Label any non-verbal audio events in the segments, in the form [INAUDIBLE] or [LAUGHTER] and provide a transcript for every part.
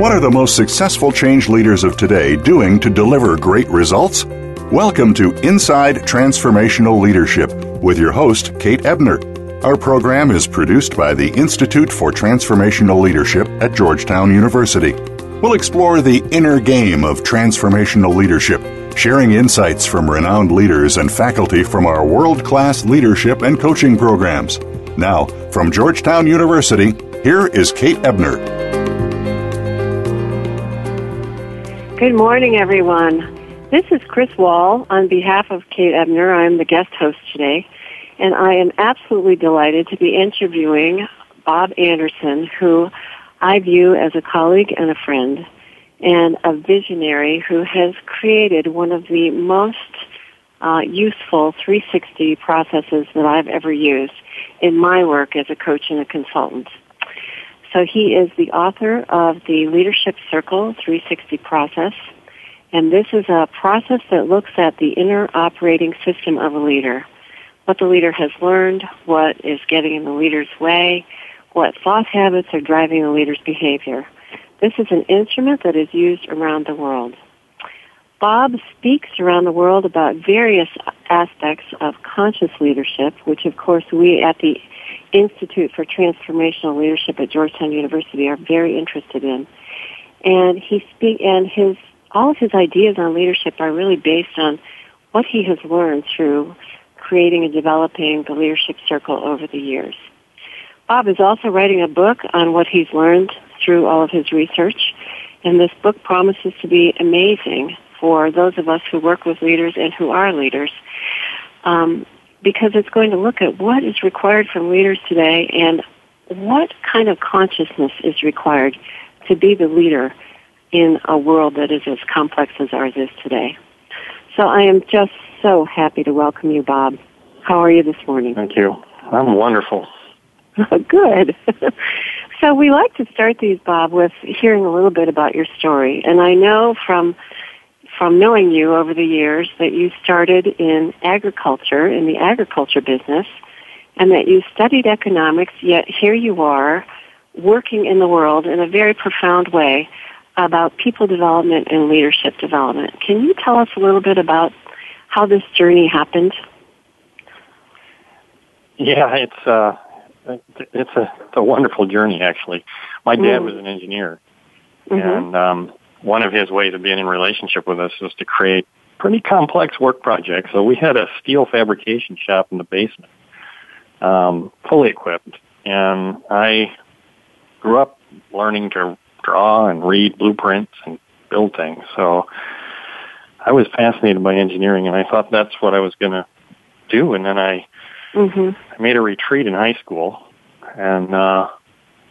What are the most successful change leaders of today doing to deliver great results? Welcome to Inside Transformational Leadership with your host, Kate Ebner. Our program is produced by the Institute for Transformational Leadership at Georgetown University. We'll explore the inner game of transformational leadership, sharing insights from renowned leaders and faculty from our world class leadership and coaching programs. Now, from Georgetown University, here is Kate Ebner. Good morning, everyone. This is Chris Wall on behalf of Kate Ebner. I'm the guest host today, and I am absolutely delighted to be interviewing Bob Anderson, who I view as a colleague and a friend, and a visionary who has created one of the most uh, useful 360 processes that I've ever used in my work as a coach and a consultant. So he is the author of the Leadership Circle 360 process. And this is a process that looks at the inner operating system of a leader. What the leader has learned, what is getting in the leader's way, what thought habits are driving the leader's behavior. This is an instrument that is used around the world. Bob speaks around the world about various aspects of conscious leadership, which of course we at the Institute for Transformational Leadership at Georgetown University are very interested in. And he speak and his all of his ideas on leadership are really based on what he has learned through creating and developing the leadership circle over the years. Bob is also writing a book on what he's learned through all of his research, and this book promises to be amazing for those of us who work with leaders and who are leaders. Um, because it's going to look at what is required from leaders today and what kind of consciousness is required to be the leader in a world that is as complex as ours is today. So I am just so happy to welcome you, Bob. How are you this morning? Thank you. I'm wonderful. [LAUGHS] Good. [LAUGHS] so we like to start these, Bob, with hearing a little bit about your story. And I know from from knowing you over the years that you started in agriculture, in the agriculture business, and that you studied economics, yet here you are working in the world in a very profound way about people development and leadership development. Can you tell us a little bit about how this journey happened? Yeah, it's uh, it's a, it's a wonderful journey actually. My dad mm. was an engineer, mm-hmm. and um, one of his ways of being in relationship with us was to create pretty complex work projects. So we had a steel fabrication shop in the basement, um, fully equipped, and I grew up learning to draw and read blueprints and build things. So I was fascinated by engineering, and I thought that's what I was going to do. And then I, mm-hmm. I made a retreat in high school, and uh,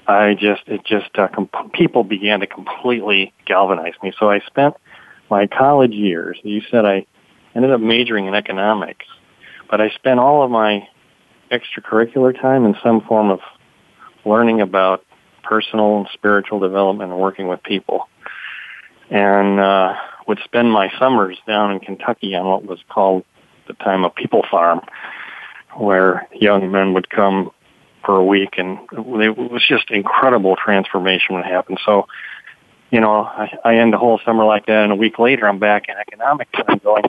I just, it just, uh, comp- people began to completely galvanize me. So I spent my college years, you said I ended up majoring in economics, but I spent all of my extracurricular time in some form of learning about personal and spiritual development and working with people. And, uh, would spend my summers down in Kentucky on what was called the time a people farm, where young men would come for a week, and it was just incredible transformation when it happened. So, you know, I, I end the whole summer like that, and a week later, I'm back in economics, and I'm going,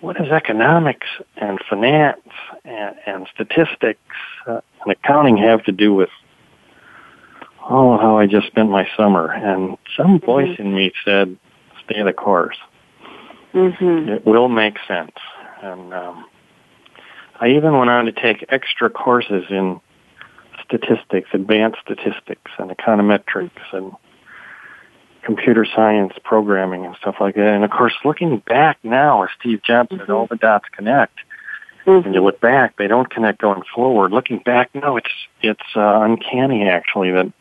what does economics and finance and, and statistics uh, and accounting have to do with all of how I just spent my summer? And some voice mm-hmm. in me said, stay the course. Mm-hmm. It will make sense. And um, I even went on to take extra courses in statistics, advanced statistics and econometrics and computer science programming and stuff like that. And of course, looking back now, as Steve Jobs said, mm-hmm. all the dots connect. Mm-hmm. When you look back, they don't connect going forward. Looking back, no, it's it's uh, uncanny actually that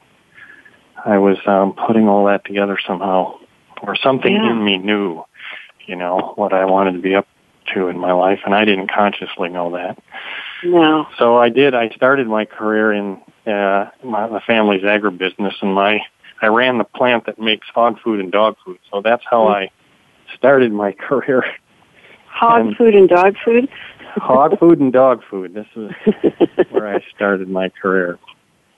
I was um, putting all that together somehow, or something yeah. in me knew, you know, what I wanted to be up to in my life, and I didn't consciously know that. No. So I did. I started my career in uh, my, my family's agribusiness, and my I ran the plant that makes hog food and dog food. So that's how mm-hmm. I started my [LAUGHS] career. Hog and food and dog food. hog [LAUGHS] food and dog food. This is where I started my career.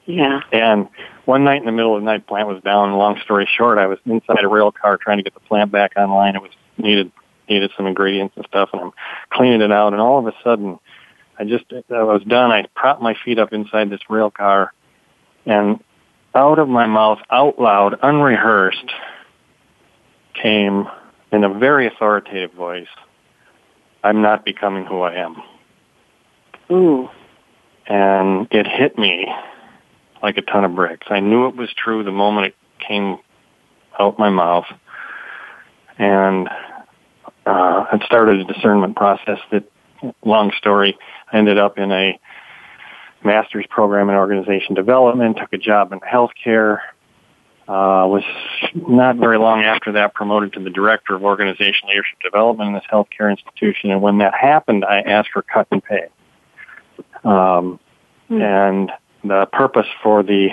Yeah. And one night in the middle of the night, plant was down. Long story short, I was inside a rail car trying to get the plant back online. It was needed needed some ingredients and stuff, and I'm cleaning it out. And all of a sudden, I just I was done. I propped my feet up inside this rail car, and out of my mouth, out loud, unrehearsed, came in a very authoritative voice, I'm not becoming who I am. Ooh. And it hit me like a ton of bricks. I knew it was true the moment it came out my mouth. And uh, it started a discernment process that, long story, ended up in a master's program in organization development, took a job in healthcare, uh, was not very long after that promoted to the director of organization leadership development in this healthcare institution. And when that happened, I asked for cut and pay. Um, mm. And the purpose for the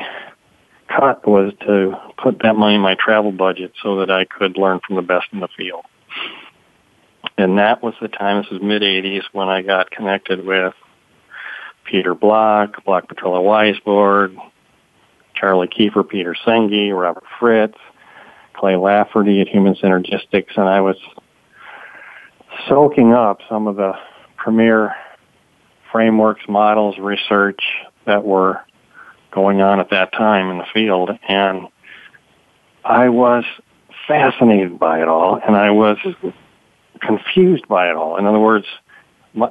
cut was to put that money in my travel budget so that I could learn from the best in the field. And that was the time, this was mid 80s, when I got connected with Peter Block, Block Petrella Weisbord, Charlie Kiefer, Peter Senge, Robert Fritz, Clay Lafferty at Human Synergistics, and I was soaking up some of the premier frameworks, models, research that were going on at that time in the field. And I was fascinated by it all, and I was mm-hmm. Confused by it all. In other words,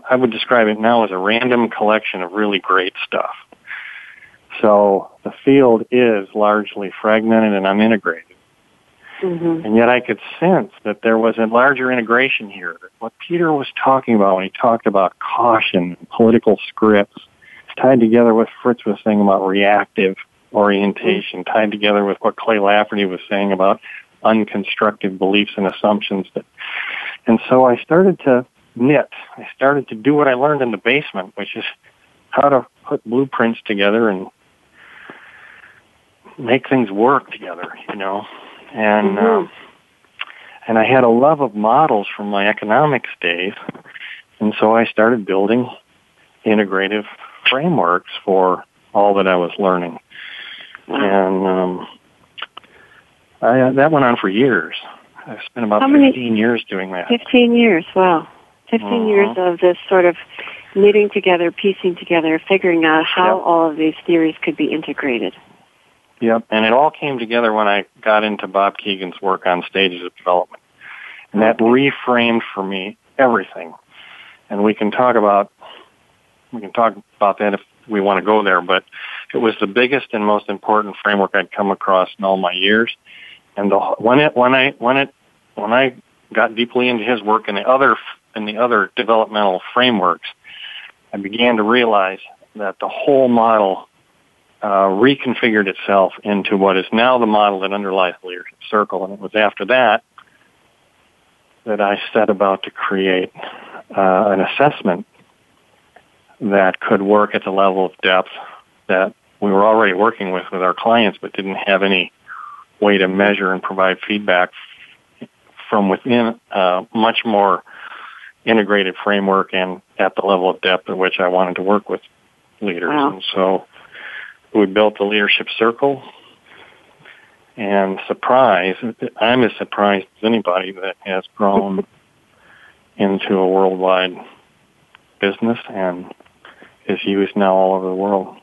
I would describe it now as a random collection of really great stuff. So the field is largely fragmented and unintegrated. Mm-hmm. And yet I could sense that there was a larger integration here. What Peter was talking about when he talked about caution, political scripts, tied together with Fritz was saying about reactive orientation, mm-hmm. tied together with what Clay Lafferty was saying about unconstructive beliefs and assumptions that and so I started to knit. I started to do what I learned in the basement, which is how to put blueprints together and make things work together, you know. And mm-hmm. uh, and I had a love of models from my economics days, and so I started building integrative frameworks for all that I was learning. And um, I, uh, that went on for years. I spent about How 15 many? years doing that. 15 years, wow. 15 uh-huh. years of this sort of knitting together, piecing together, figuring out how yep. all of these theories could be integrated. Yep, and it all came together when I got into Bob Kegan's work on stages of development. And that reframed for me everything. And we can talk about we can talk about that if we want to go there, but it was the biggest and most important framework I'd come across in all my years. And the, when it when I when it when I got deeply into his work and the other and the other developmental frameworks, I began to realize that the whole model uh, reconfigured itself into what is now the model that underlies the leadership circle. And it was after that that I set about to create uh, an assessment that could work at the level of depth that we were already working with with our clients, but didn't have any way to measure and provide feedback from within a much more integrated framework and at the level of depth at which I wanted to work with leaders. Wow. And so we built the leadership circle and surprise, I'm as surprised as anybody that has grown [LAUGHS] into a worldwide business and is used now all over the world.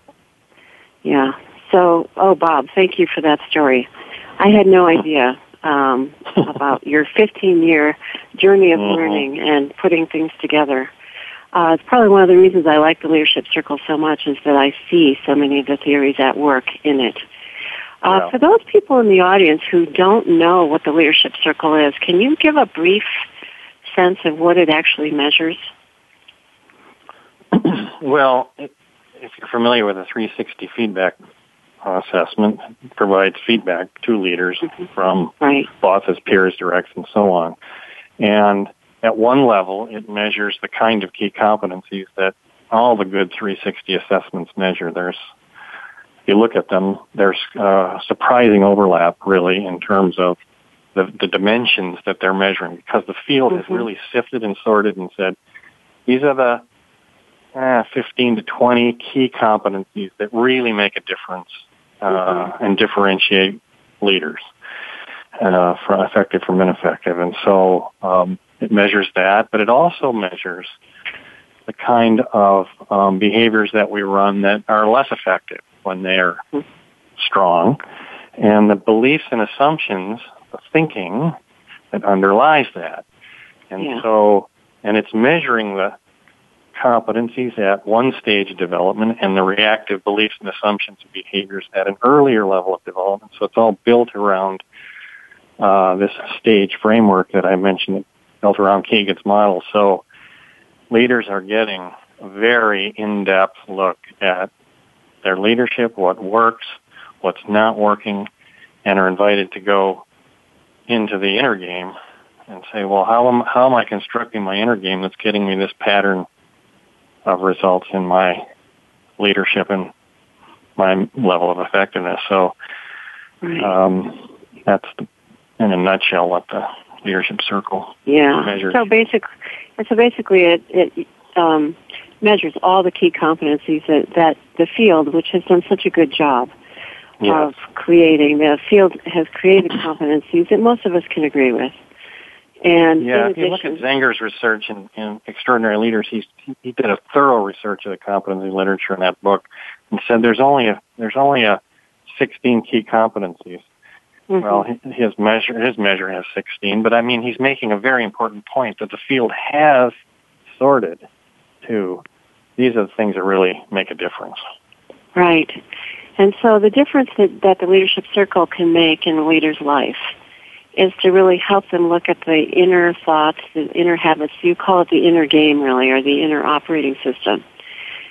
Yeah. So, oh, Bob, thank you for that story. I had no idea um, [LAUGHS] about your 15 year journey of mm-hmm. learning and putting things together. Uh, it's probably one of the reasons I like the Leadership Circle so much is that I see so many of the theories at work in it. Uh, yeah. For those people in the audience who don't know what the Leadership Circle is, can you give a brief sense of what it actually measures? [CLEARS THROAT] Well, if you're familiar with a 360 feedback assessment, provides feedback to leaders mm-hmm. from right. bosses, peers, directs, and so on. And at one level, it measures the kind of key competencies that all the good 360 assessments measure. There's, if you look at them, there's uh, surprising overlap really in terms of the, the dimensions that they're measuring because the field mm-hmm. has really sifted and sorted and said, these are the eh, 15 to 20 key competencies that really make a difference uh, and differentiate leaders uh, from effective from ineffective. And so um, it measures that, but it also measures the kind of um, behaviors that we run that are less effective when they're strong, and the beliefs and assumptions, the thinking that underlies that. And yeah. so, and it's measuring the competencies at one stage of development and the reactive beliefs and assumptions and behaviors at an earlier level of development. So it's all built around uh, this stage framework that I mentioned, built around Kegan's model. So leaders are getting a very in-depth look at their leadership, what works, what's not working, and are invited to go into the inner game and say, well, how am, how am I constructing my inner game that's getting me this pattern of results in my leadership and my level of effectiveness. So right. um, that's the, in a nutshell what the leadership circle yeah. measures. So basically, so basically, it, it um, measures all the key competencies that, that the field, which has done such a good job yes. of creating, the field has created competencies that most of us can agree with. And yeah, if you look at Zenger's research in, in Extraordinary Leaders, he's, he did a thorough research of the competency literature in that book, and said there's only a there's only a 16 key competencies. Mm-hmm. Well, his measure his measure has 16, but I mean he's making a very important point that the field has sorted to these are the things that really make a difference. Right. And so the difference that, that the leadership circle can make in a leader's life is to really help them look at the inner thoughts, the inner habits. You call it the inner game, really, or the inner operating system.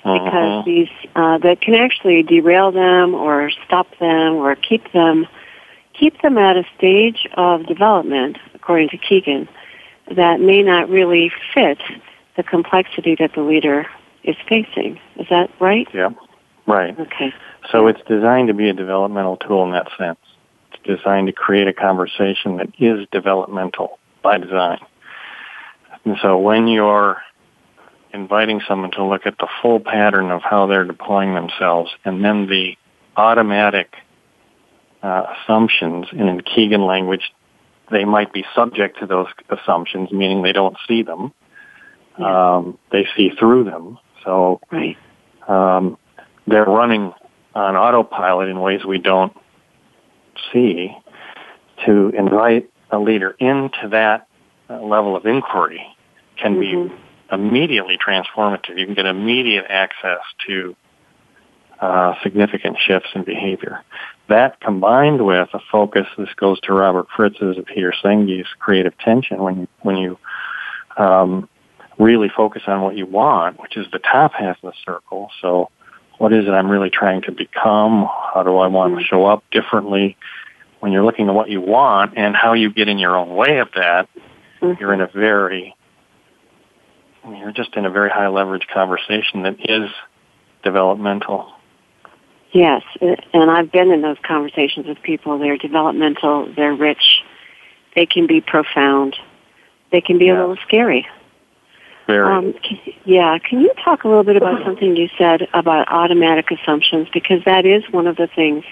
Uh-huh. Because these, uh, that can actually derail them or stop them or keep them, keep them at a stage of development, according to Kegan, that may not really fit the complexity that the leader is facing. Is that right? Yeah, right. Okay. So it's designed to be a developmental tool in that sense designed to create a conversation that is developmental by design. And so when you're inviting someone to look at the full pattern of how they're deploying themselves and then the automatic uh, assumptions and in Kegan language, they might be subject to those assumptions, meaning they don't see them. Yeah. Um, they see through them. So right. um, they're running on autopilot in ways we don't see to invite a leader into that uh, level of inquiry can mm-hmm. be immediately transformative. You can get immediate access to uh, significant shifts in behavior. That combined with a focus, this goes to Robert Fritz's and Peter Senge's creative tension when you, when you um, really focus on what you want, which is the top half of the circle. So what is it I'm really trying to become? How do I want to mm-hmm. show up differently? When you're looking at what you want and how you get in your own way of that, mm-hmm. you're in a very, you're just in a very high leverage conversation that is developmental. Yes, and I've been in those conversations with people. They're developmental, they're rich, they can be profound, they can be yeah. a little scary. Very. Um, yeah, can you talk a little bit about something you said about automatic assumptions? Because that is one of the things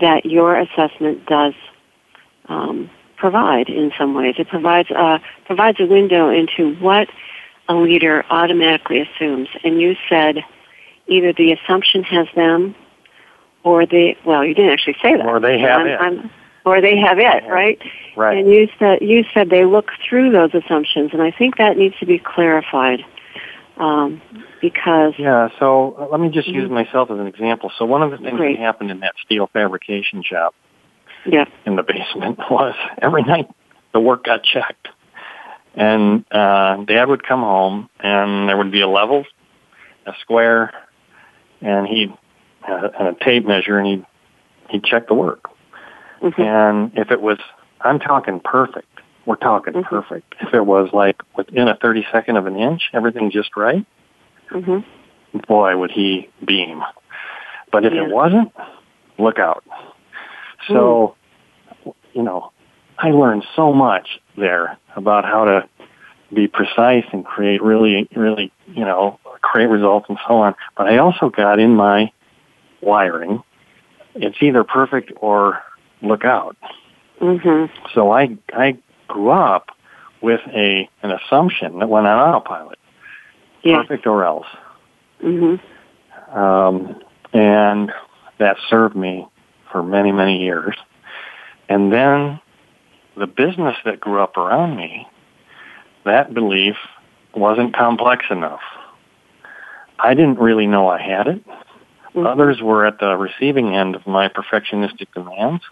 that your assessment does um, provide in some ways. It provides a, provides a window into what a leader automatically assumes. And you said either the assumption has them or they, well, you didn't actually say that. Or they have I'm, it. I'm, or they have it, right? Right. And you said you said they look through those assumptions, and I think that needs to be clarified um, because yeah. So uh, let me just use mm-hmm. myself as an example. So one of the things Great. that happened in that steel fabrication shop, yeah, in the basement [LAUGHS] was every night the work got checked, and uh, Dad would come home and there would be a level a square, and he uh, and a tape measure, and he he'd check the work. Mm-hmm. And if it was, I'm talking perfect. We're talking mm-hmm. perfect. If it was like within a 32nd of an inch, everything just right, mm-hmm. boy, would he beam. But if yeah. it wasn't, look out. So, mm. you know, I learned so much there about how to be precise and create really, really, you know, create results and so on. But I also got in my wiring. It's either perfect or look out. Mm-hmm. So I I grew up with a an assumption that went on autopilot, yeah. perfect or else. Mm-hmm. Um, and that served me for many many years. And then the business that grew up around me, that belief wasn't complex enough. I didn't really know I had it. Mm-hmm. Others were at the receiving end of my perfectionistic demands.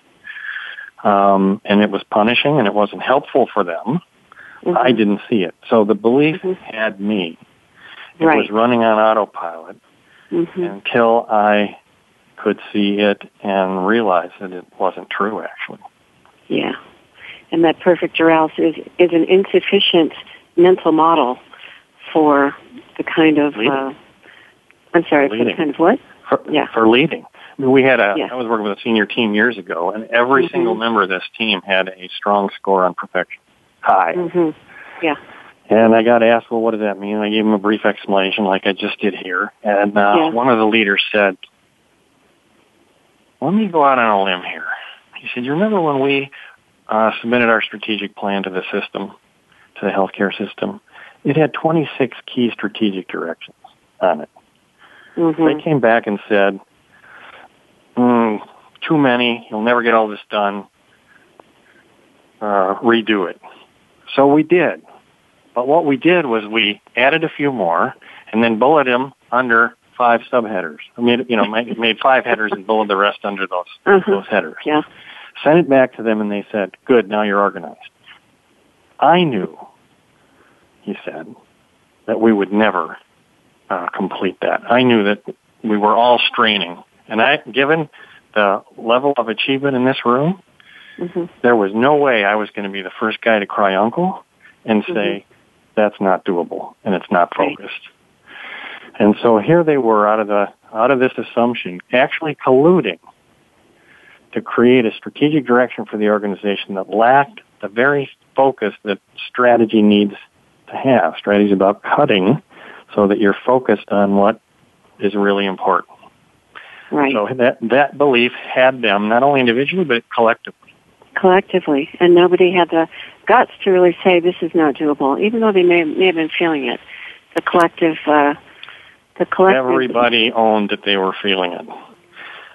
Um, and it was punishing and it wasn't helpful for them. Mm-hmm. I didn't see it. So the belief mm-hmm. had me. It right. was running on autopilot mm-hmm. until I could see it and realize that it wasn't true actually. Yeah. And that perfect else is, is an insufficient mental model for the kind of, uh, I'm sorry, for the kind of what? for, yeah. for leading. I mean, we had a, yeah. I was working with a senior team years ago, and every mm-hmm. single member of this team had a strong score on perfection. High. Mm-hmm. Yeah. And I got asked, well, what does that mean? I gave him a brief explanation like I just did here. And uh, yeah. one of the leaders said, let me go out on a limb here. He said, you remember when we uh, submitted our strategic plan to the system, to the healthcare system? It had 26 key strategic directions on it. Mm-hmm. They came back and said, mm, too many, you'll never get all this done, uh, redo it. So we did. But what we did was we added a few more and then bulleted them under five subheaders. I mean, you know, made, made five headers and bulleted the rest under those, mm-hmm. [LAUGHS] those headers. Yeah. Sent it back to them and they said, good, now you're organized. I knew, he said, that we would never uh, complete that. I knew that we were all straining, and I, given the level of achievement in this room, mm-hmm. there was no way I was going to be the first guy to cry uncle and say mm-hmm. that's not doable and it's not focused. Right. And so here they were out of the out of this assumption, actually colluding to create a strategic direction for the organization that lacked the very focus that strategy needs to have. Strategy is about cutting so that you're focused on what is really important. Right. So that that belief had them not only individually but collectively. Collectively, and nobody had the guts to really say this is not doable, even though they may may have been feeling it. The collective, uh, the collective. Everybody owned that they were feeling it.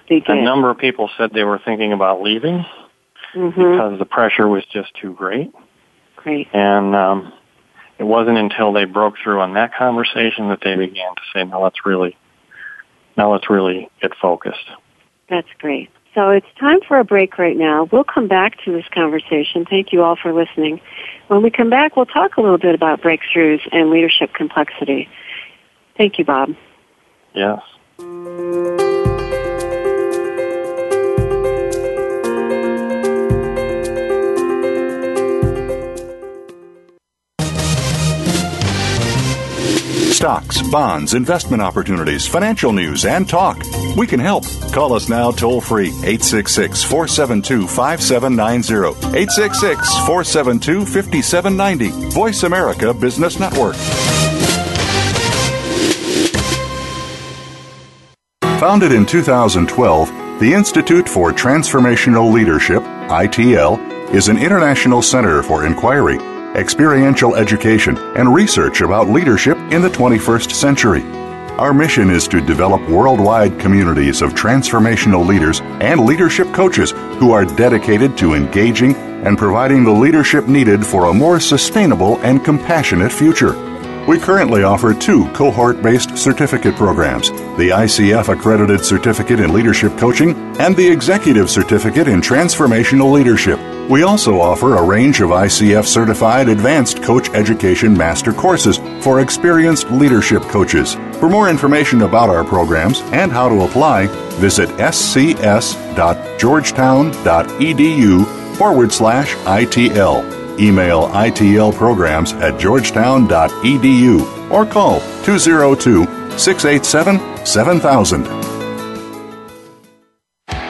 They did. A number of people said they were thinking about leaving mm-hmm. because the pressure was just too great. Great. And um, it wasn't until they broke through on that conversation that they began to say, "No, let's really, now let's really get focused." That's great. So it's time for a break right now. We'll come back to this conversation. Thank you all for listening. When we come back, we'll talk a little bit about breakthroughs and leadership complexity. Thank you, Bob. Yes. Stocks, bonds, investment opportunities, financial news, and talk. We can help. Call us now toll free 866 472 5790. 866 472 5790. Voice America Business Network. Founded in 2012, the Institute for Transformational Leadership, ITL, is an international center for inquiry experiential education, and research about leadership in the 21st century. Our mission is to develop worldwide communities of transformational leaders and leadership coaches who are dedicated to engaging and providing the leadership needed for a more sustainable and compassionate future. We currently offer two cohort based certificate programs the ICF Accredited Certificate in Leadership Coaching and the Executive Certificate in Transformational Leadership. We also offer a range of ICF certified advanced coach education master courses for experienced leadership coaches. For more information about our programs and how to apply, visit scs.georgetown.edu forward slash ITL. Email ITL programs at georgetown.edu or call 202 687 7000.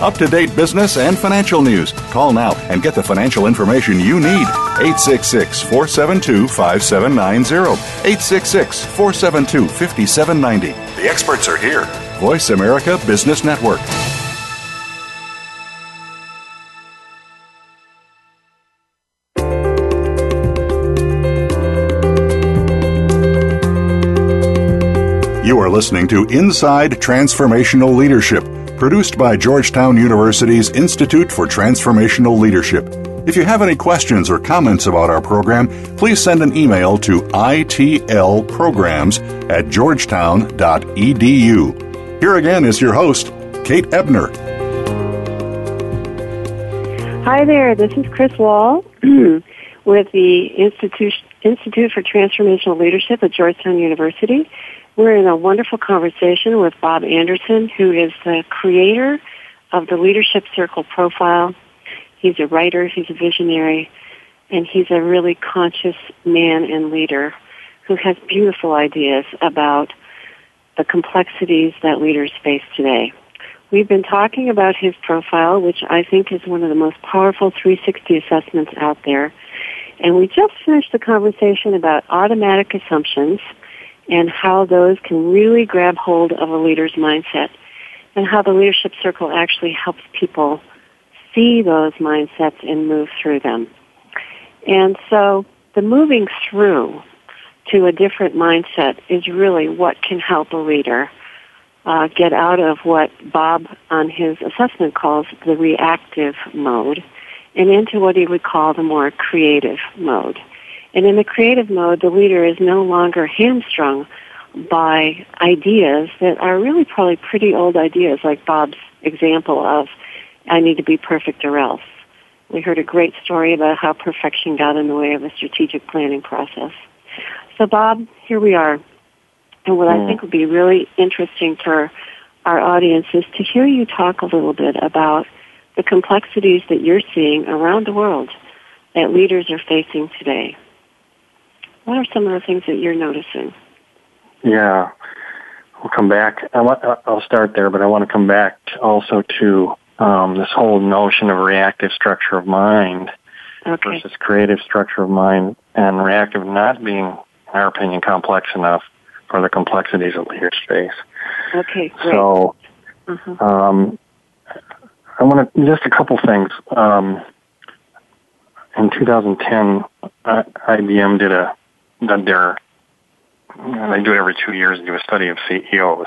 Up to date business and financial news. Call now and get the financial information you need. 866 472 5790. 866 472 5790. The experts are here. Voice America Business Network. You are listening to Inside Transformational Leadership produced by Georgetown University's Institute for Transformational Leadership. If you have any questions or comments about our program, please send an email to itlprograms at georgetown.edu. Here again is your host, Kate Ebner. Hi there, this is Chris Wall [CLEARS THROAT] with the Institute, Institute for Transformational Leadership at Georgetown University. We're in a wonderful conversation with Bob Anderson, who is the creator of the Leadership Circle profile. He's a writer, he's a visionary, and he's a really conscious man and leader who has beautiful ideas about the complexities that leaders face today. We've been talking about his profile, which I think is one of the most powerful 360 assessments out there. And we just finished the conversation about automatic assumptions and how those can really grab hold of a leader's mindset and how the leadership circle actually helps people see those mindsets and move through them. And so the moving through to a different mindset is really what can help a leader uh, get out of what Bob on his assessment calls the reactive mode and into what he would call the more creative mode. And in the creative mode, the leader is no longer hamstrung by ideas that are really probably pretty old ideas, like Bob's example of, I need to be perfect or else. We heard a great story about how perfection got in the way of a strategic planning process. So Bob, here we are. And what mm. I think would be really interesting for our audience is to hear you talk a little bit about the complexities that you're seeing around the world that leaders are facing today. What are some of the things that you're noticing? Yeah, we'll come back. I want, I'll start there, but I want to come back also to um, this whole notion of reactive structure of mind okay. versus creative structure of mind, and reactive not being, in our opinion, complex enough for the complexities of leaders space. Okay, great. So, uh-huh. um, I want to just a couple things. Um, in 2010, IBM did a that they're they do it every two years. And do a study of CEOs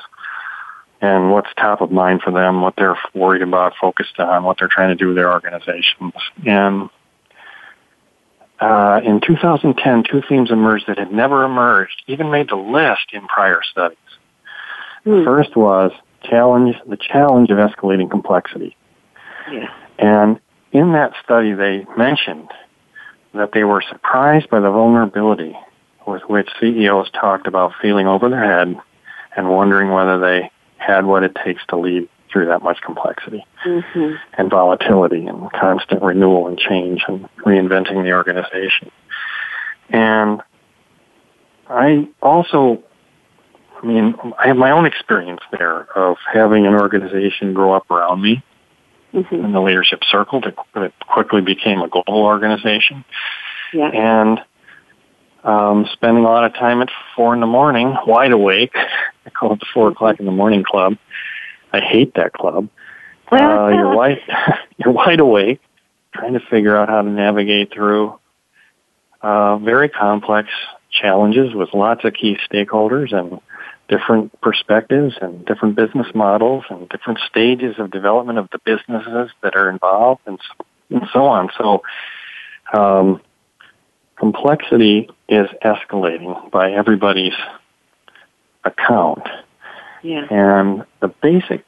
and what's top of mind for them, what they're worried about, focused on, what they're trying to do with their organizations. And uh, in 2010, two themes emerged that had never emerged, even made the list in prior studies. Hmm. First was challenge the challenge of escalating complexity. Yeah. And in that study, they mentioned that they were surprised by the vulnerability with which CEOs talked about feeling over their head and wondering whether they had what it takes to lead through that much complexity mm-hmm. and volatility and constant renewal and change and reinventing the organization. And I also, I mean, I have my own experience there of having an organization grow up around me mm-hmm. in the leadership circle that quickly became a global organization. Yeah. And um, spending a lot of time at four in the morning, wide awake. [LAUGHS] I call it the four o'clock in the morning club. I hate that club. Uh, you're wide, [LAUGHS] you're wide awake, trying to figure out how to navigate through uh, very complex challenges with lots of key stakeholders and different perspectives and different business models and different stages of development of the businesses that are involved and, and so on. So, um, complexity is escalating by everybody's account. Yeah. And the basic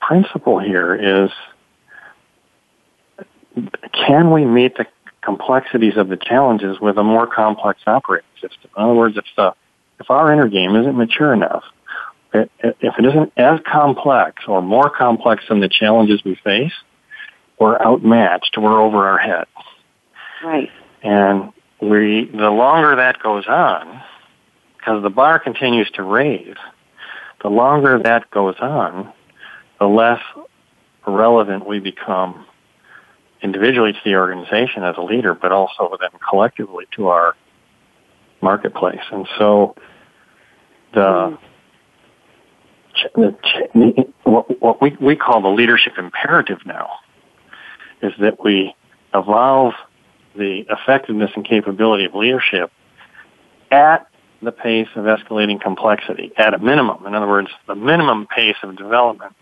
principle here is can we meet the complexities of the challenges with a more complex operating system? In other words, if the if our inner game isn't mature enough, if it isn't as complex or more complex than the challenges we face, we're outmatched. We're over our head. Right. And we, the longer that goes on, because the bar continues to raise, the longer that goes on, the less relevant we become individually to the organization as a leader, but also then collectively to our marketplace. And so the, the what, what we, we call the leadership imperative now is that we evolve the effectiveness and capability of leadership at the pace of escalating complexity at a minimum. In other words, the minimum pace of development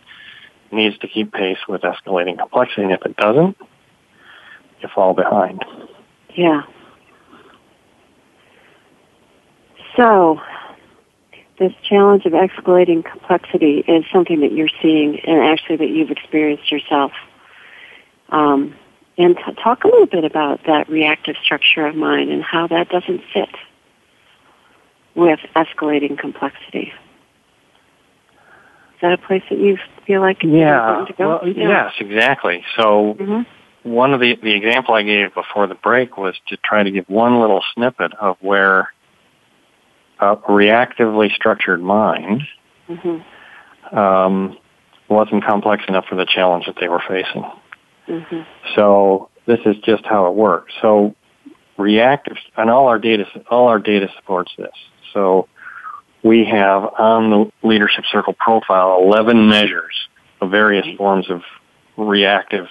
needs to keep pace with escalating complexity. And if it doesn't, you fall behind. Yeah. So, this challenge of escalating complexity is something that you're seeing and actually that you've experienced yourself. Um, and t- talk a little bit about that reactive structure of mind and how that doesn't fit with escalating complexity. Is that a place that you feel like yeah, important to go? Well, yeah. Yes, exactly. So mm-hmm. one of the, the example I gave before the break was to try to give one little snippet of where a reactively structured mind mm-hmm. um, wasn't complex enough for the challenge that they were facing. Mm-hmm. So this is just how it works. So reactive, and all our data, all our data supports this. So we have on the leadership circle profile 11 measures of various forms of reactive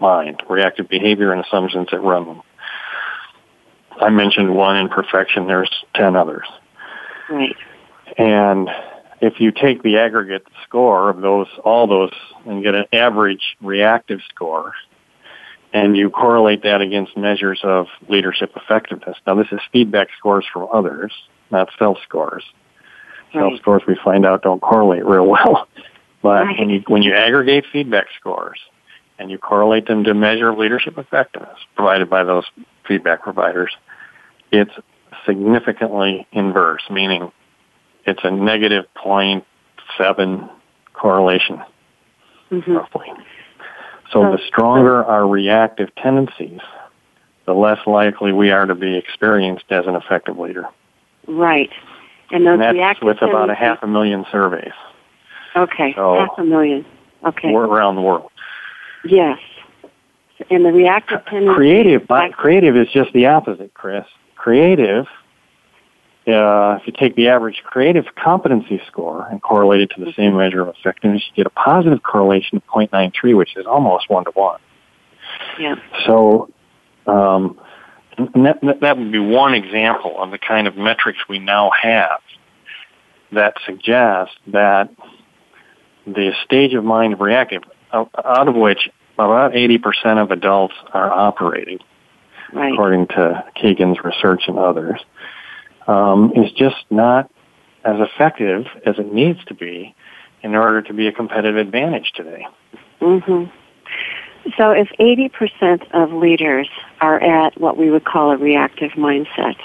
mind, reactive behavior and assumptions that run them. I mentioned one in perfection. There's 10 others. Right. And if you take the aggregate score of those, all those, and get an average reactive score, and you correlate that against measures of leadership effectiveness. Now, this is feedback scores from others, not self scores. Right. Self scores we find out don't correlate real well. [LAUGHS] But right. when you when you aggregate feedback scores and you correlate them to measure of leadership effectiveness provided by those feedback providers, it's significantly inverse, meaning it's a negative 0.7 correlation, mm-hmm. roughly. So the stronger our reactive tendencies, the less likely we are to be experienced as an effective leader. Right. And those and that's reactive with about a half a million surveys. Okay, so half a million. Okay. We're around the world. Yes. And the reactive tendencies... Creative, creative is just the opposite, Chris creative, uh, if you take the average creative competency score and correlate it to the same measure of effectiveness, you get a positive correlation of 0.93, which is almost one to one. Yeah. So, um, that, that would be one example of the kind of metrics we now have that suggest that the stage of mind of reactive, out of which about 80% of adults are operating, right. according to Kegan's research and others, um, is just not as effective as it needs to be in order to be a competitive advantage today. Mm-hmm. So if 80% of leaders are at what we would call a reactive mindset,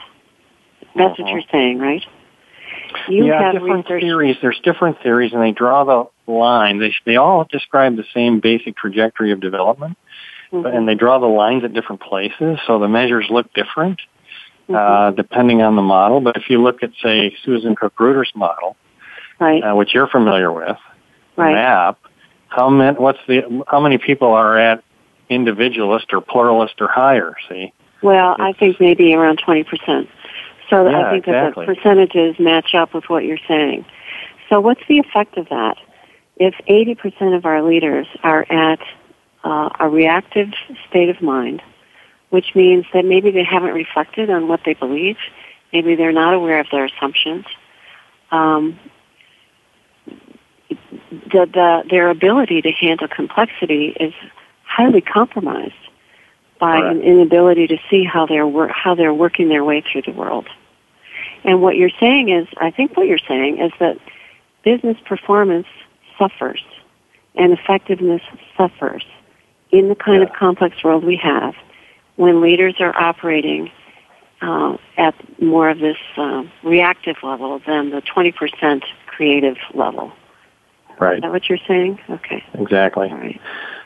that's uh-huh. what you're saying, right? You yeah, different research- theories. There's different theories, and they draw the line. They they all describe the same basic trajectory of development, mm-hmm. and they draw the lines at different places, so the measures look different mm-hmm. uh, depending on the model. But if you look at, say, Susan Cook-Greuter's model, right. uh, which you're familiar with, right. MAP, how many, what's the, how many people are at individualist or pluralist or higher? See. Well, it's, I think maybe around twenty percent. So yeah, I think exactly. that the percentages match up with what you're saying. So what's the effect of that? If 80% of our leaders are at uh, a reactive state of mind, which means that maybe they haven't reflected on what they believe. Maybe they're not aware of their assumptions. Um, the, the, their ability to handle complexity is highly compromised by right. an inability to see how they're wor- how they're working their way through the world. And what you're saying is, I think what you're saying is that business performance suffers and effectiveness suffers in the kind yeah. of complex world we have when leaders are operating uh, at more of this uh, reactive level than the 20% creative level. Right. Is that what you're saying? Okay. Exactly.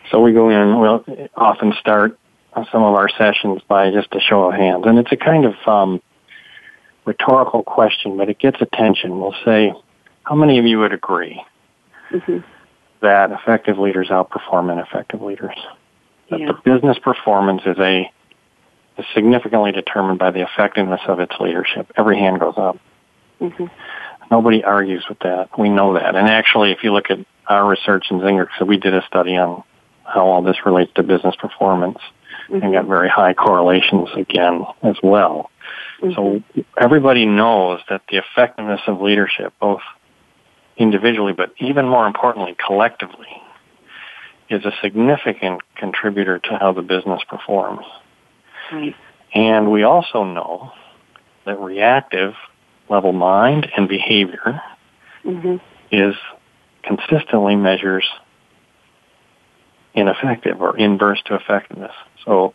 So we go in, we'll often start some of our sessions by just a show of hands. And it's a kind of um, rhetorical question, but it gets attention. We'll say, how many of you would agree mm-hmm. that effective leaders outperform ineffective leaders? That yeah. the business performance is a is significantly determined by the effectiveness of its leadership. Every hand goes up. Mm-hmm. Nobody argues with that. We know that. And actually, if you look at our research in Zinger, so we did a study on how all this relates to business performance mm-hmm. and got very high correlations again as well. Mm-hmm. So everybody knows that the effectiveness of leadership, both individually, but even more importantly, collectively, is a significant contributor to how the business performs. Right. And we also know that reactive level mind and behavior mm-hmm. is consistently measures ineffective or inverse to effectiveness. So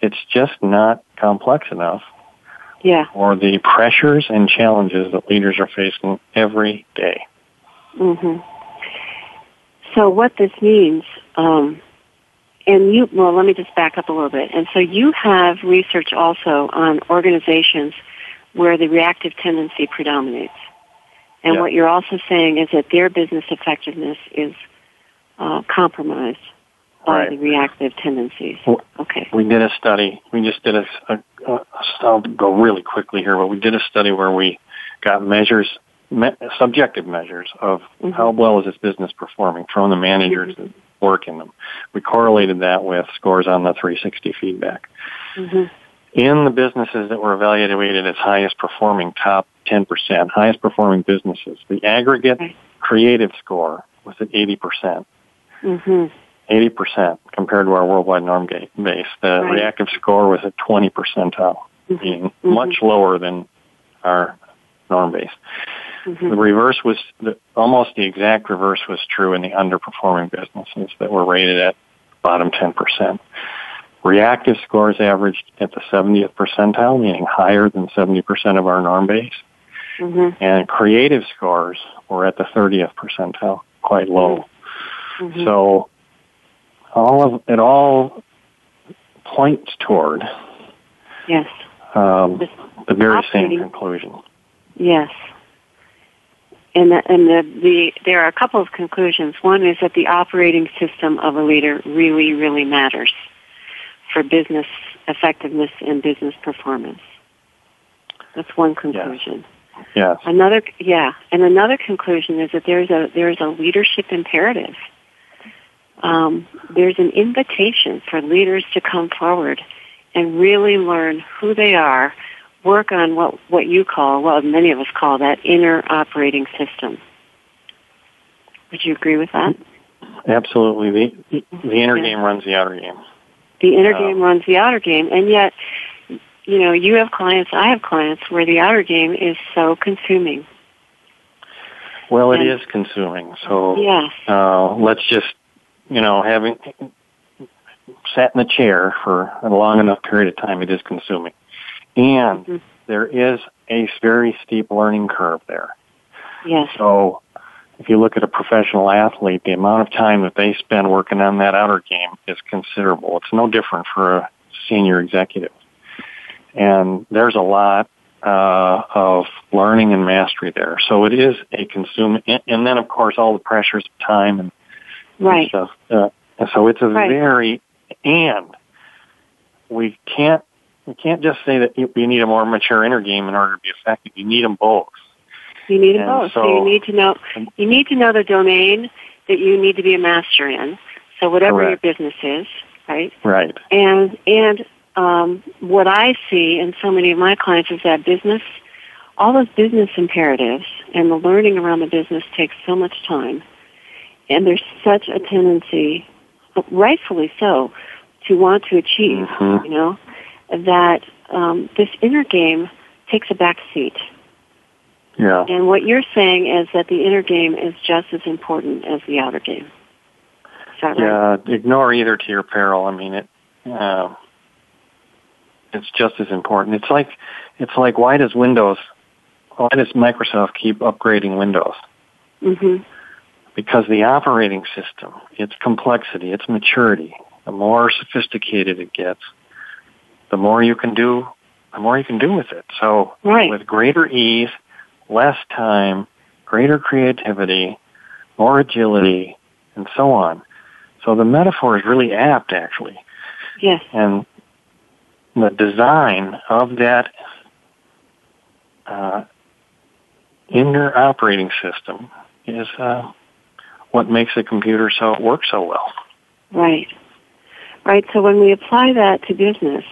it's just not complex enough yeah. for the pressures and challenges that leaders are facing every day. Mm-hmm. So what this means, um, and you, well, let me just back up a little bit. And so you have research also on organizations where the reactive tendency predominates. And yeah. what you're also saying is that their business effectiveness is uh, compromised by right. the reactive tendencies. Okay. We did a study. We just did a, a, a, I'll go really quickly here, but we did a study where we got measures, me, subjective measures of mm-hmm. how well is this business performing from the managers mm-hmm. Work in them. We correlated that with scores on the 360 feedback. Mm-hmm. In the businesses that were evaluated as highest performing, top 10%, highest performing businesses, the aggregate creative score was at 80%. Mm-hmm. 80% compared to our worldwide norm base. The right. reactive score was at 20 percentile, mm-hmm. being mm-hmm. much lower than our norm base. Mm-hmm. The reverse was, the, almost the exact reverse was true in the underperforming businesses that were rated at bottom 10%. Reactive scores averaged at the 70th percentile, meaning higher than 70% of our norm base. Mm-hmm. And creative scores were at the 30th percentile, quite low. Mm-hmm. So all of it all points toward yes um, the very same conclusion. Yes. And, the, and the, the, there are a couple of conclusions. One is that the operating system of a leader really, really matters for business effectiveness and business performance. That's one conclusion. Yes. yes. Another, yeah, and another conclusion is that there's a there's a leadership imperative um, there's an invitation for leaders to come forward and really learn who they are, work on what, what you call, well, many of us call that inner operating system. Would you agree with that? Absolutely. The, the inner yeah. game runs the outer game. The inner uh, game runs the outer game, and yet, you know, you have clients, I have clients where the outer game is so consuming. Well, it and, is consuming. So yes. Uh, let's just you know, having sat in the chair for a long enough period of time, it is consuming. And mm-hmm. there is a very steep learning curve there. Yes. So if you look at a professional athlete, the amount of time that they spend working on that outer game is considerable. It's no different for a senior executive. And there's a lot uh, of learning and mastery there. So it is a consume, and then of course all the pressures of time and Right. And, uh, and so it's a right. very and we can't we can't just say that you, you need a more mature inner game in order to be effective. You need them both. You need them and both. So, so, you need to know you need to know the domain that you need to be a master in. So whatever correct. your business is, right? Right. And and um, what I see in so many of my clients is that business, all those business imperatives and the learning around the business takes so much time. And there's such a tendency, rightfully so, to want to achieve, mm-hmm. you know, that um, this inner game takes a back seat. Yeah. And what you're saying is that the inner game is just as important as the outer game. Right? Yeah, ignore either to your peril. I mean, it. Uh, it's just as important. It's like, it's like, why does Windows, why does Microsoft keep upgrading Windows? Mm-hmm. Because the operating system, its complexity, its maturity, the more sophisticated it gets, the more you can do, the more you can do with it. So, right. with greater ease, less time, greater creativity, more agility, and so on. So the metaphor is really apt, actually. Yes. And the design of that uh, inner operating system is uh, what makes a computer so work so well. Right. Right. So when we apply that to business,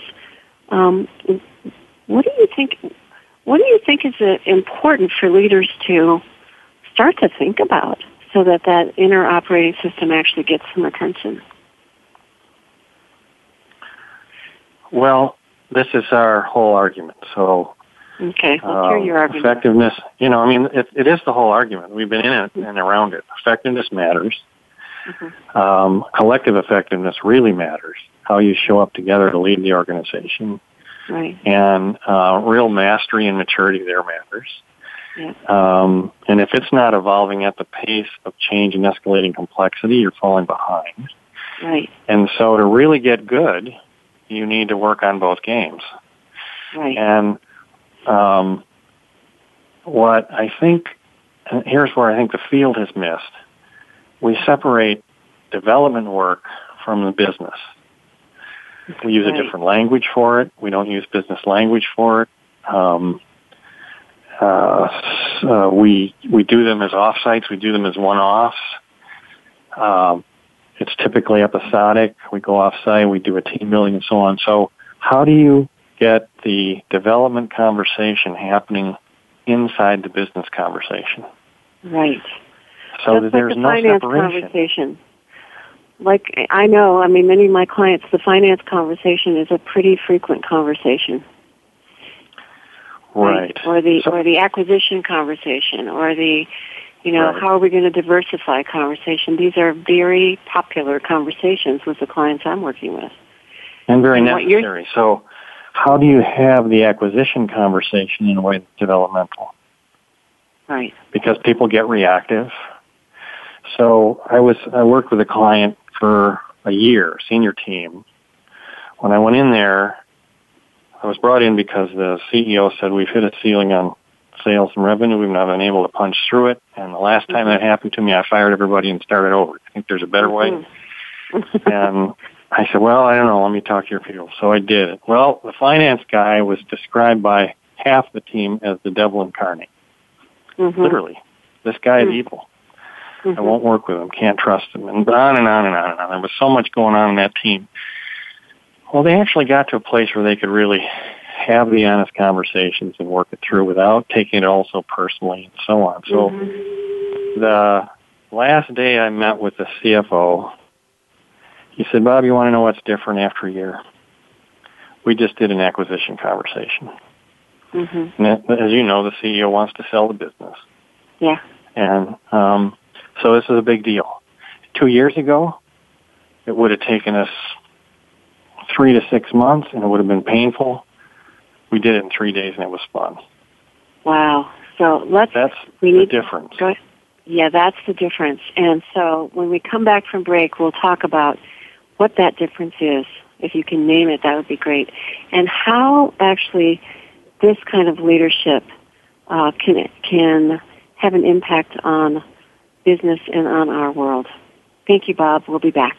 um, what do you think? What do you think is uh, important for leaders to start to think about so that that inner operating system actually gets some attention? Well, this is our whole argument. So, okay, let's uh, hear your argument. Effectiveness, you know, I mean, it, it is the whole argument. We've been in it and around it. Effectiveness matters. Mm-hmm. Um, collective effectiveness really matters. How you show up together to lead the organization. Right. And uh, real mastery and maturity there matters. Yeah. Um, and if it's not evolving at the pace of change and escalating complexity, you're falling behind. Right. And so to really get good, you need to work on both games. Right. And um, what I think, here's where I think the field has missed. We separate development work from the business. We use right. a different language for it. We don't use business language for it. Um, uh, uh, we we do them as offsites. We do them as one-offs. Um, it's typically episodic. We go off-site. We do a team building and so on. So, how do you get the development conversation happening inside the business conversation? Right. So there's like the no finance separation. Conversation like I know, I mean, many of my clients, the finance conversation is a pretty frequent conversation. Right. Or the so, or the acquisition conversation, or the, you know, right. how are we going to diversify conversation? These are very popular conversations with the clients I'm working with. And very and necessary. So, how do you have the acquisition conversation in a way that's developmental? Right. Because people get reactive. So I was I worked with a client for a year, senior team. When I went in there, I was brought in because the CEO said we've hit a ceiling on sales and revenue. We've not been able to punch through it. And the last time that happened to me, I fired everybody and started over. I think there's a better way. Mm-hmm. [LAUGHS] and I said, well, I don't know. Let me talk to your people. So I did it. Well, the finance guy was described by half the team as the devil incarnate. Mm-hmm. Literally. This guy mm-hmm. is evil. Mm-hmm. I won't work with him. Can't trust him. And on and on and on and on. There was so much going on in that team. Well, they actually got to a place where they could really have the honest conversations and work it through without taking it all so personally and so on. So mm-hmm. the last day I met with the CFO, he said, Bob, you want to know what's different after a year? We just did an acquisition conversation. Mm-hmm. And as you know, the CEO wants to sell the business. Yeah. And um, so this is a big deal. Two years ago, it would have taken us three to six months and it would have been painful. We did it in three days and it was fun. Wow. So let's, that's we the need, difference. Go. Yeah, that's the difference. And so when we come back from break, we'll talk about what that difference is. If you can name it, that would be great. And how actually this kind of leadership uh, can can have an impact on business and on our world. Thank you, Bob. We'll be back.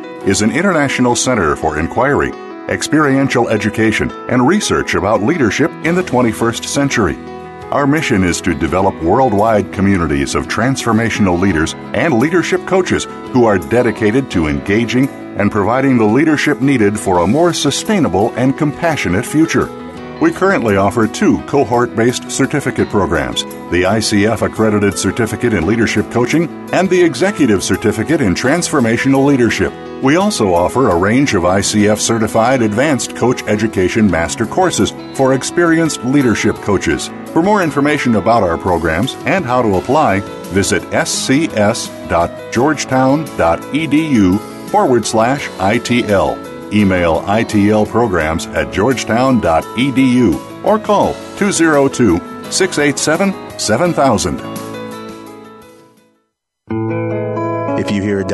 is an international center for inquiry, experiential education, and research about leadership in the 21st century. Our mission is to develop worldwide communities of transformational leaders and leadership coaches who are dedicated to engaging and providing the leadership needed for a more sustainable and compassionate future. We currently offer two cohort based certificate programs the ICF Accredited Certificate in Leadership Coaching and the Executive Certificate in Transformational Leadership. We also offer a range of ICF certified advanced coach education master courses for experienced leadership coaches. For more information about our programs and how to apply, visit scs.georgetown.edu forward slash ITL. Email itlprograms at georgetown.edu or call 202 687 7000.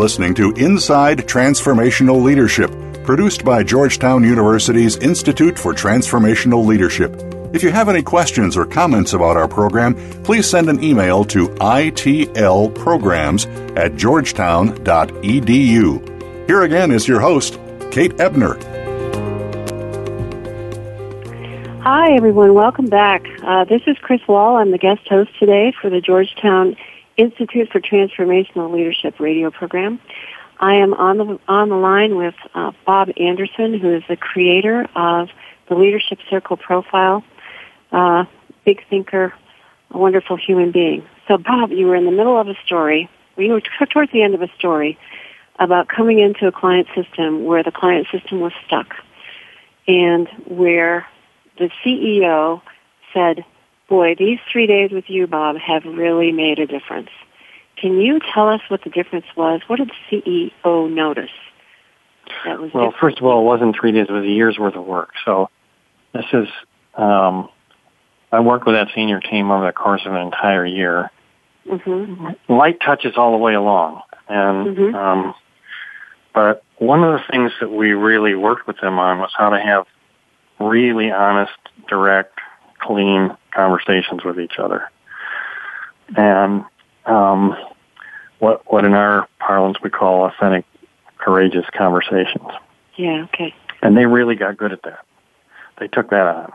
Listening to Inside Transformational Leadership, produced by Georgetown University's Institute for Transformational Leadership. If you have any questions or comments about our program, please send an email to itlprograms at georgetown.edu. Here again is your host, Kate Ebner. Hi, everyone. Welcome back. Uh, this is Chris Wahl. I'm the guest host today for the Georgetown Institute for Transformational Leadership radio program. I am on the on the line with uh, Bob Anderson, who is the creator of the Leadership Circle profile. Uh, big thinker, a wonderful human being. So, Bob, you were in the middle of a story. You were t- towards the end of a story about coming into a client system where the client system was stuck, and where the CEO said, boy, these three days with you, Bob, have really made a difference. Can you tell us what the difference was? What did the CEO notice? That was well, different? first of all, it wasn't three days; it was a year's worth of work. So, this is um, I worked with that senior team over the course of an entire year. Mm-hmm. Light touches all the way along, and mm-hmm. um, but one of the things that we really worked with them on was how to have really honest, direct, clean conversations with each other. And um, what what in our parlance we call authentic, courageous conversations. Yeah. Okay. And they really got good at that. They took that on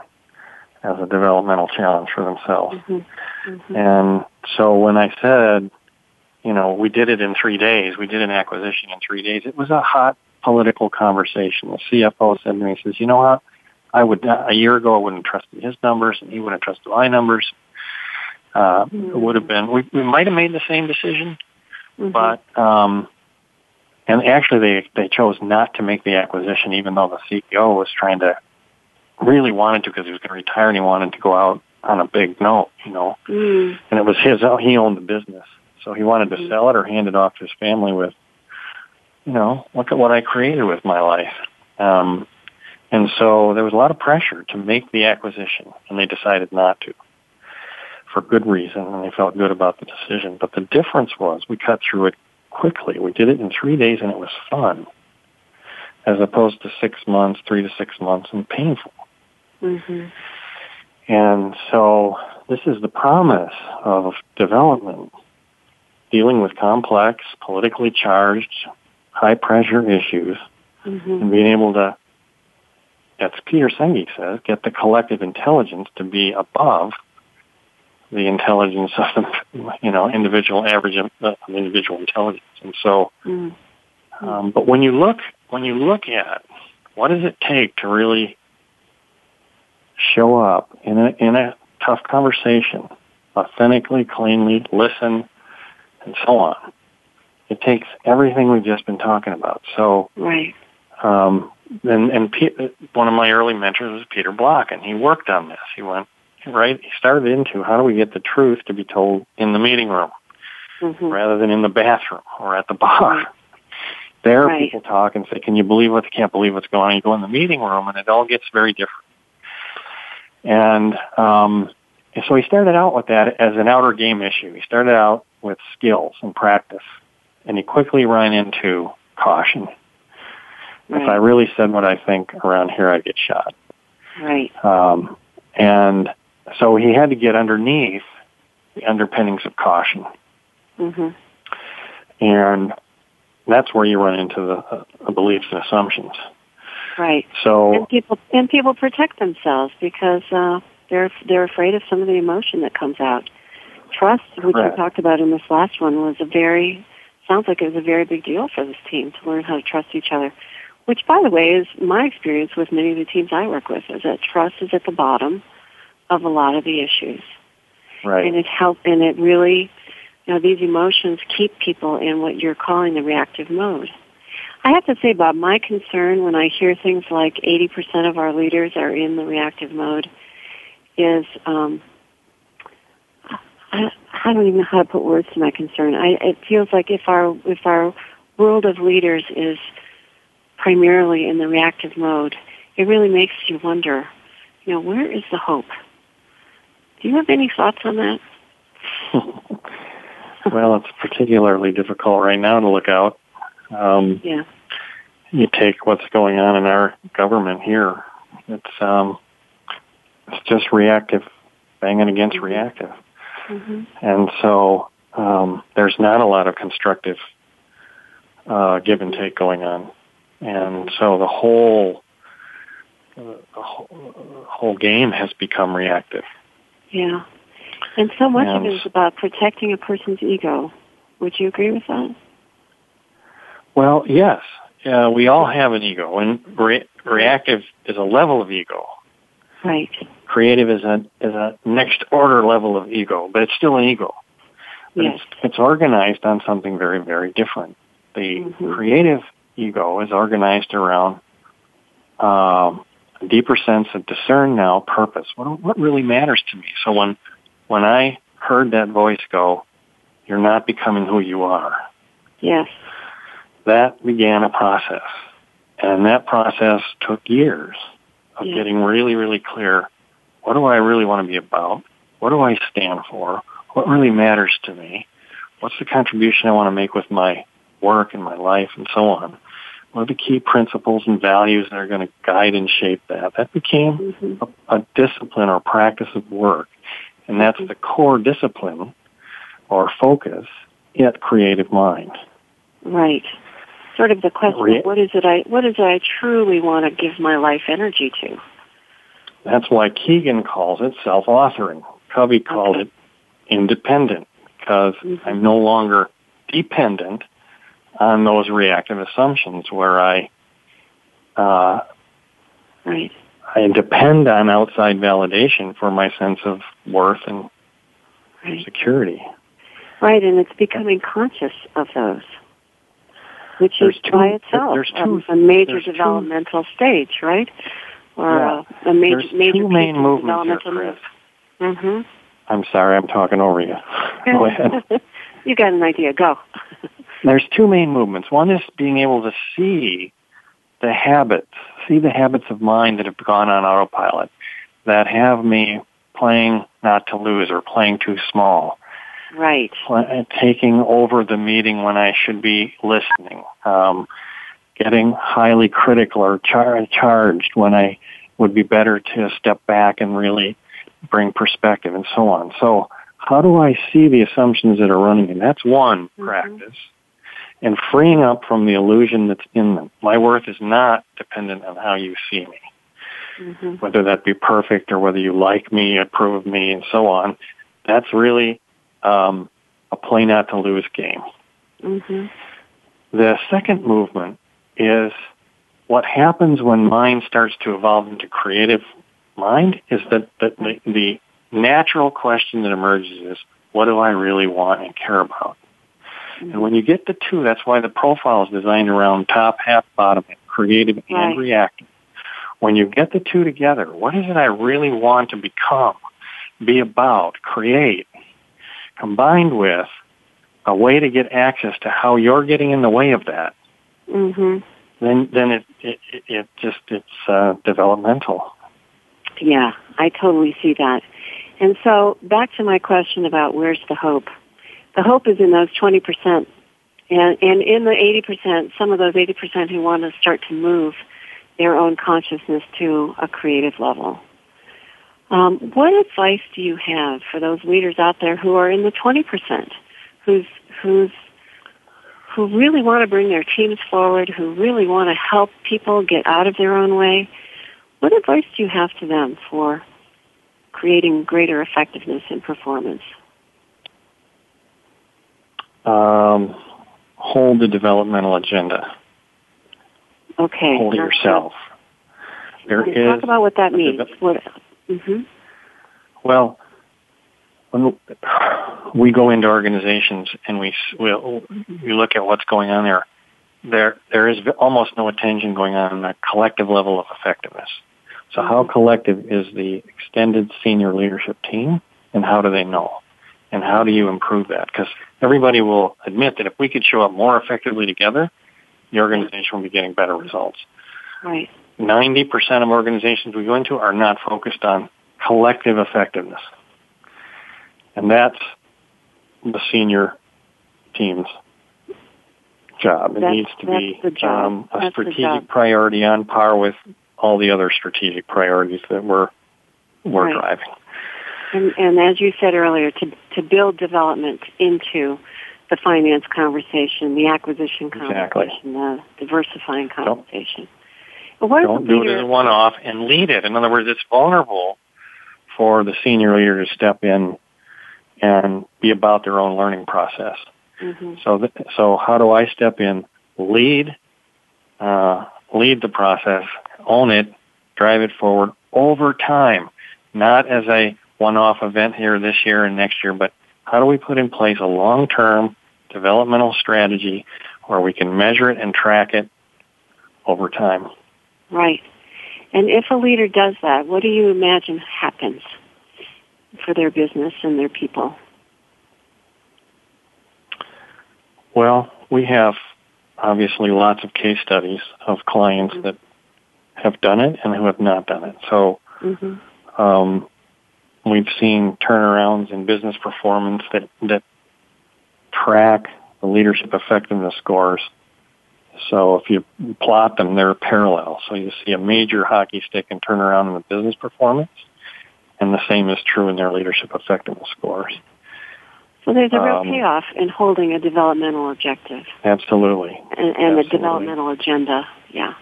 as a developmental challenge for themselves. Mm-hmm. Mm-hmm. And so when I said, you know, we did it in three days, we did an acquisition in three days, it was a hot political conversation. The CFO said to me, he says, you know what? I would a year ago I wouldn't trusted his numbers, and he wouldn't trusted my numbers. Uh, mm-hmm. It would have been we, we might have made the same decision, mm-hmm. but um, and actually they they chose not to make the acquisition, even though the CEO was trying to really wanted to because he was going to retire and he wanted to go out on a big note, you know. Mm. And it was his he owned the business, so he wanted to mm. sell it or hand it off to his family with, you know, look at what I created with my life. Um, and so there was a lot of pressure to make the acquisition, and they decided not to for good reason, and they felt good about the decision. But the difference was we cut through it quickly. We did it in three days, and it was fun, as opposed to six months, three to six months, and painful. Mm-hmm. And so this is the promise of development, dealing with complex, politically charged, high pressure issues, mm-hmm. and being able to, as Peter Senge says, get the collective intelligence to be above the intelligence of the, you know, individual average of, uh, individual intelligence. And so, mm-hmm. um, but when you look, when you look at what does it take to really show up in a, in a tough conversation, authentically, cleanly, listen, and so on. It takes everything we've just been talking about. So, right. Um, and and one of my early mentors was Peter Block, and he worked on this. He went right. He started into how do we get the truth to be told in the meeting room mm-hmm. rather than in the bathroom or at the bar. There, right. people talk and say, "Can you believe what? Can't believe what's going on." You go in the meeting room, and it all gets very different. And um, so he started out with that as an outer game issue. He started out with skills and practice, and he quickly ran into caution. Right. If I really said what I think around here, I'd get shot. Right. Um, and so he had to get underneath the underpinnings of caution. Mm-hmm. And that's where you run into the, uh, beliefs and assumptions. Right. So and people and people protect themselves because uh, they're they're afraid of some of the emotion that comes out. Trust, which we talked about in this last one, was a very sounds like it was a very big deal for this team to learn how to trust each other. Which, by the way, is my experience with many of the teams I work with. Is that trust is at the bottom of a lot of the issues. Right. And it help and it really, you know, these emotions keep people in what you're calling the reactive mode. I have to say, Bob, my concern when I hear things like 80% of our leaders are in the reactive mode is, um, I, I don't even know how to put words to my concern. I, it feels like if our if our world of leaders is primarily in the reactive mode, it really makes you wonder, you know, where is the hope? Do you have any thoughts on that? [LAUGHS] well, it's particularly difficult right now to look out. Um, yeah you take what's going on in our government here, it's um, it's just reactive, banging against mm-hmm. reactive, mm-hmm. and so um, there's not a lot of constructive uh, give and take going on, and so the whole uh, the whole, whole game has become reactive. Yeah, and so much and, of it is about protecting a person's ego. Would you agree with that? Well, yes, uh, we all have an ego, and re- reactive is a level of ego. Right. Creative is a is a next order level of ego, but it's still an ego. But yes. it's, it's organized on something very very different. The mm-hmm. creative ego is organized around um, a deeper sense of discern now purpose. What what really matters to me? So when when I heard that voice go, "You're not becoming who you are." Yes that began a process. And that process took years of yeah. getting really, really clear. What do I really want to be about? What do I stand for? What really matters to me? What's the contribution I want to make with my work and my life and so on? What are the key principles and values that are going to guide and shape that? That became mm-hmm. a, a, discipline or practice of work. And that's mm-hmm. the core discipline or focus at Creative Mind. Right sort of the question what is it I what is it I truly want to give my life energy to? That's why Kegan calls it self-authoring. Covey called okay. it independent because mm-hmm. I'm no longer dependent on those reactive assumptions where I uh, right. I depend on outside validation for my sense of worth and right. security. Right, and it's becoming conscious of those which there's is two, by itself two, a major developmental two, stage, right? Or yeah, a, a major there's major two main movements here, Chris. Mm-hmm. I'm sorry, I'm talking over you. [LAUGHS] Go ahead. [LAUGHS] you got an idea. Go. There's two main movements. One is being able to see the habits, see the habits of mind that have gone on autopilot, that have me playing not to lose or playing too small Right. Taking over the meeting when I should be listening. Um, getting highly critical or char- charged when I would be better to step back and really bring perspective and so on. So how do I see the assumptions that are running? And that's one mm-hmm. practice. And freeing up from the illusion that's in them. My worth is not dependent on how you see me. Mm-hmm. Whether that be perfect or whether you like me, approve of me, and so on. That's really um, a play not to lose game. Mm-hmm. The second movement is what happens when mind starts to evolve into creative mind is that, that the, the natural question that emerges is, what do I really want and care about? Mm-hmm. And when you get the two, that's why the profile is designed around top, half, bottom, creative and reactive. When you get the two together, what is it I really want to become, be about, create, combined with a way to get access to how you're getting in the way of that? Mm-hmm then then it it, it just it's uh, developmental. Yeah, I totally see that. And so back to my question about where's the hope? The hope is in those twenty percent, and and in the eighty percent, some of those eighty percent who want to start to move their own consciousness to a creative level. Um, what advice do you have for those leaders out there who are in the twenty percent, whose whose who really want to bring their teams forward, who really want to help people get out of their own way, what advice do you have to them for creating greater effectiveness in performance? Um, hold the developmental agenda. Okay. Hold it yourself. There is talk about what that means. What, mm-hmm. Well, when we go into organizations and we we'll, we look at what's going on there, there there is almost no attention going on on a collective level of effectiveness. So how mm-hmm. collective is the extended senior leadership team, and how do they know, and how do you improve that? Because everybody will admit that if we could show up more effectively together, the organization will be getting better results. Right. Ninety percent of organizations we go into are not focused on collective effectiveness. And that's the senior team's job. It needs to be um, a strategic priority on par with all the other strategic priorities that we're we're right. driving. And, and as you said earlier, to to build development into the finance conversation, the acquisition conversation, exactly. the diversifying conversation. Don't, don't do it as a one-off and lead it. In other words, it's vulnerable for the senior leader to step in and be about their own learning process. Mm-hmm. So, th- so how do I step in, lead, uh, lead the process, own it, drive it forward over time, not as a one-off event here this year and next year, but how do we put in place a long-term developmental strategy where we can measure it and track it over time? Right. And if a leader does that, what do you imagine happens? for their business and their people? Well, we have obviously lots of case studies of clients mm-hmm. that have done it and who have not done it. So mm-hmm. um, we've seen turnarounds in business performance that that track the leadership effectiveness scores. So if you plot them, they're parallel. So you see a major hockey stick and turnaround in the business performance, and the same is true in their leadership effectiveness scores. So there's a real um, payoff in holding a developmental objective. Absolutely. And, and the developmental agenda, yeah.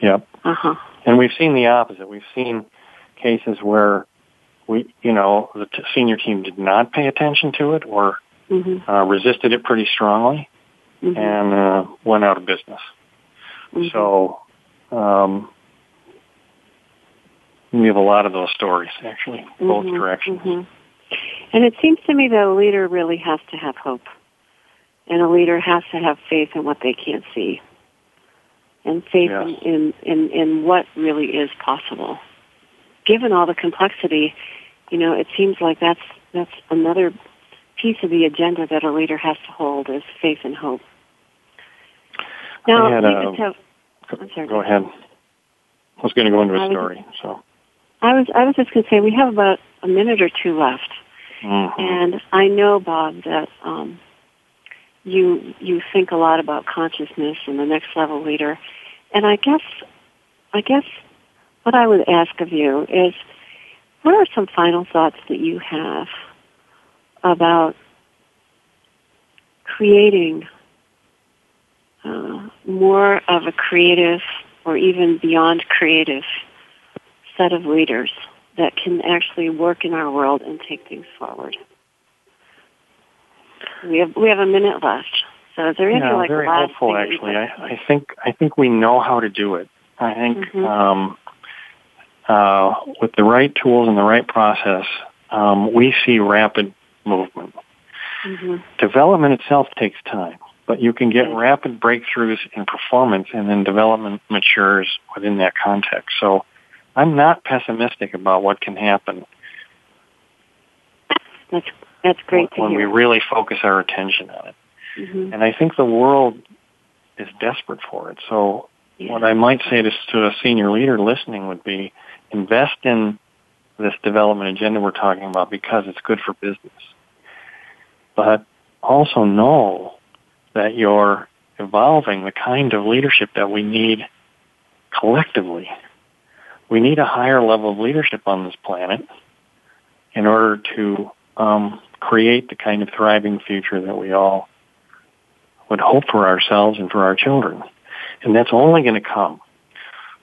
Yep. Uh-huh. And we've seen the opposite. We've seen cases where we, you know, the t- senior team did not pay attention to it or mm-hmm. uh, resisted it pretty strongly mm-hmm. and uh, went out of business. Mm-hmm. So um, we have a lot of those stories, actually, both mm-hmm, directions. Mm-hmm. And it seems to me that a leader really has to have hope. And a leader has to have faith in what they can't see. And faith yes. in, in, in what really is possible. Given all the complexity, you know, it seems like that's, that's another piece of the agenda that a leader has to hold is faith and hope. Now, had, uh, have, sorry, go ahead. I was going to go into a story, so. I was I was just going to say we have about a minute or two left, mm-hmm. and I know Bob that um, you you think a lot about consciousness and the next level leader, and I guess I guess what I would ask of you is what are some final thoughts that you have about creating uh, more of a creative or even beyond creative set of leaders that can actually work in our world and take things forward. We have we have a minute left. So is there anything yeah, like very helpful actually. I, I think I think we know how to do it. I think mm-hmm. um, uh, with the right tools and the right process, um, we see rapid movement. Mm-hmm. Development itself takes time, but you can get rapid breakthroughs in performance and then development matures within that context. So I'm not pessimistic about what can happen. That's that's great when, when we really focus our attention on it. Mm-hmm. And I think the world is desperate for it. So yeah. what I might say to, to a senior leader listening would be invest in this development agenda we're talking about because it's good for business. But also know that you're evolving the kind of leadership that we need collectively. We need a higher level of leadership on this planet in order to um, create the kind of thriving future that we all would hope for ourselves and for our children. And that's only going to come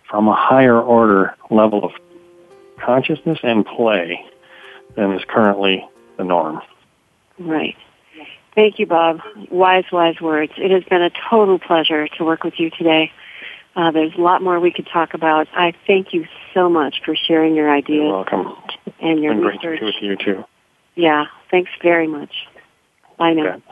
from a higher order level of consciousness and play than is currently the norm. Right. Thank you, Bob. Wise, wise words. It has been a total pleasure to work with you today. Uh, there's a lot more we could talk about. I thank you so much for sharing your ideas. You're welcome. And your it's research. great to be with you too. Yeah. Thanks very much. Bye now. Okay.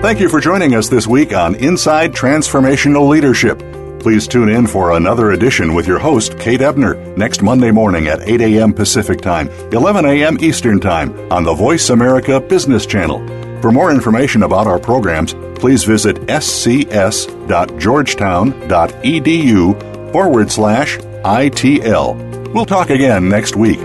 Thank you for joining us this week on Inside Transformational Leadership. Please tune in for another edition with your host, Kate Ebner, next Monday morning at 8 a.m. Pacific Time, 11 a.m. Eastern Time on the Voice America Business Channel. For more information about our programs, please visit scs.georgetown.edu forward slash ITL. We'll talk again next week.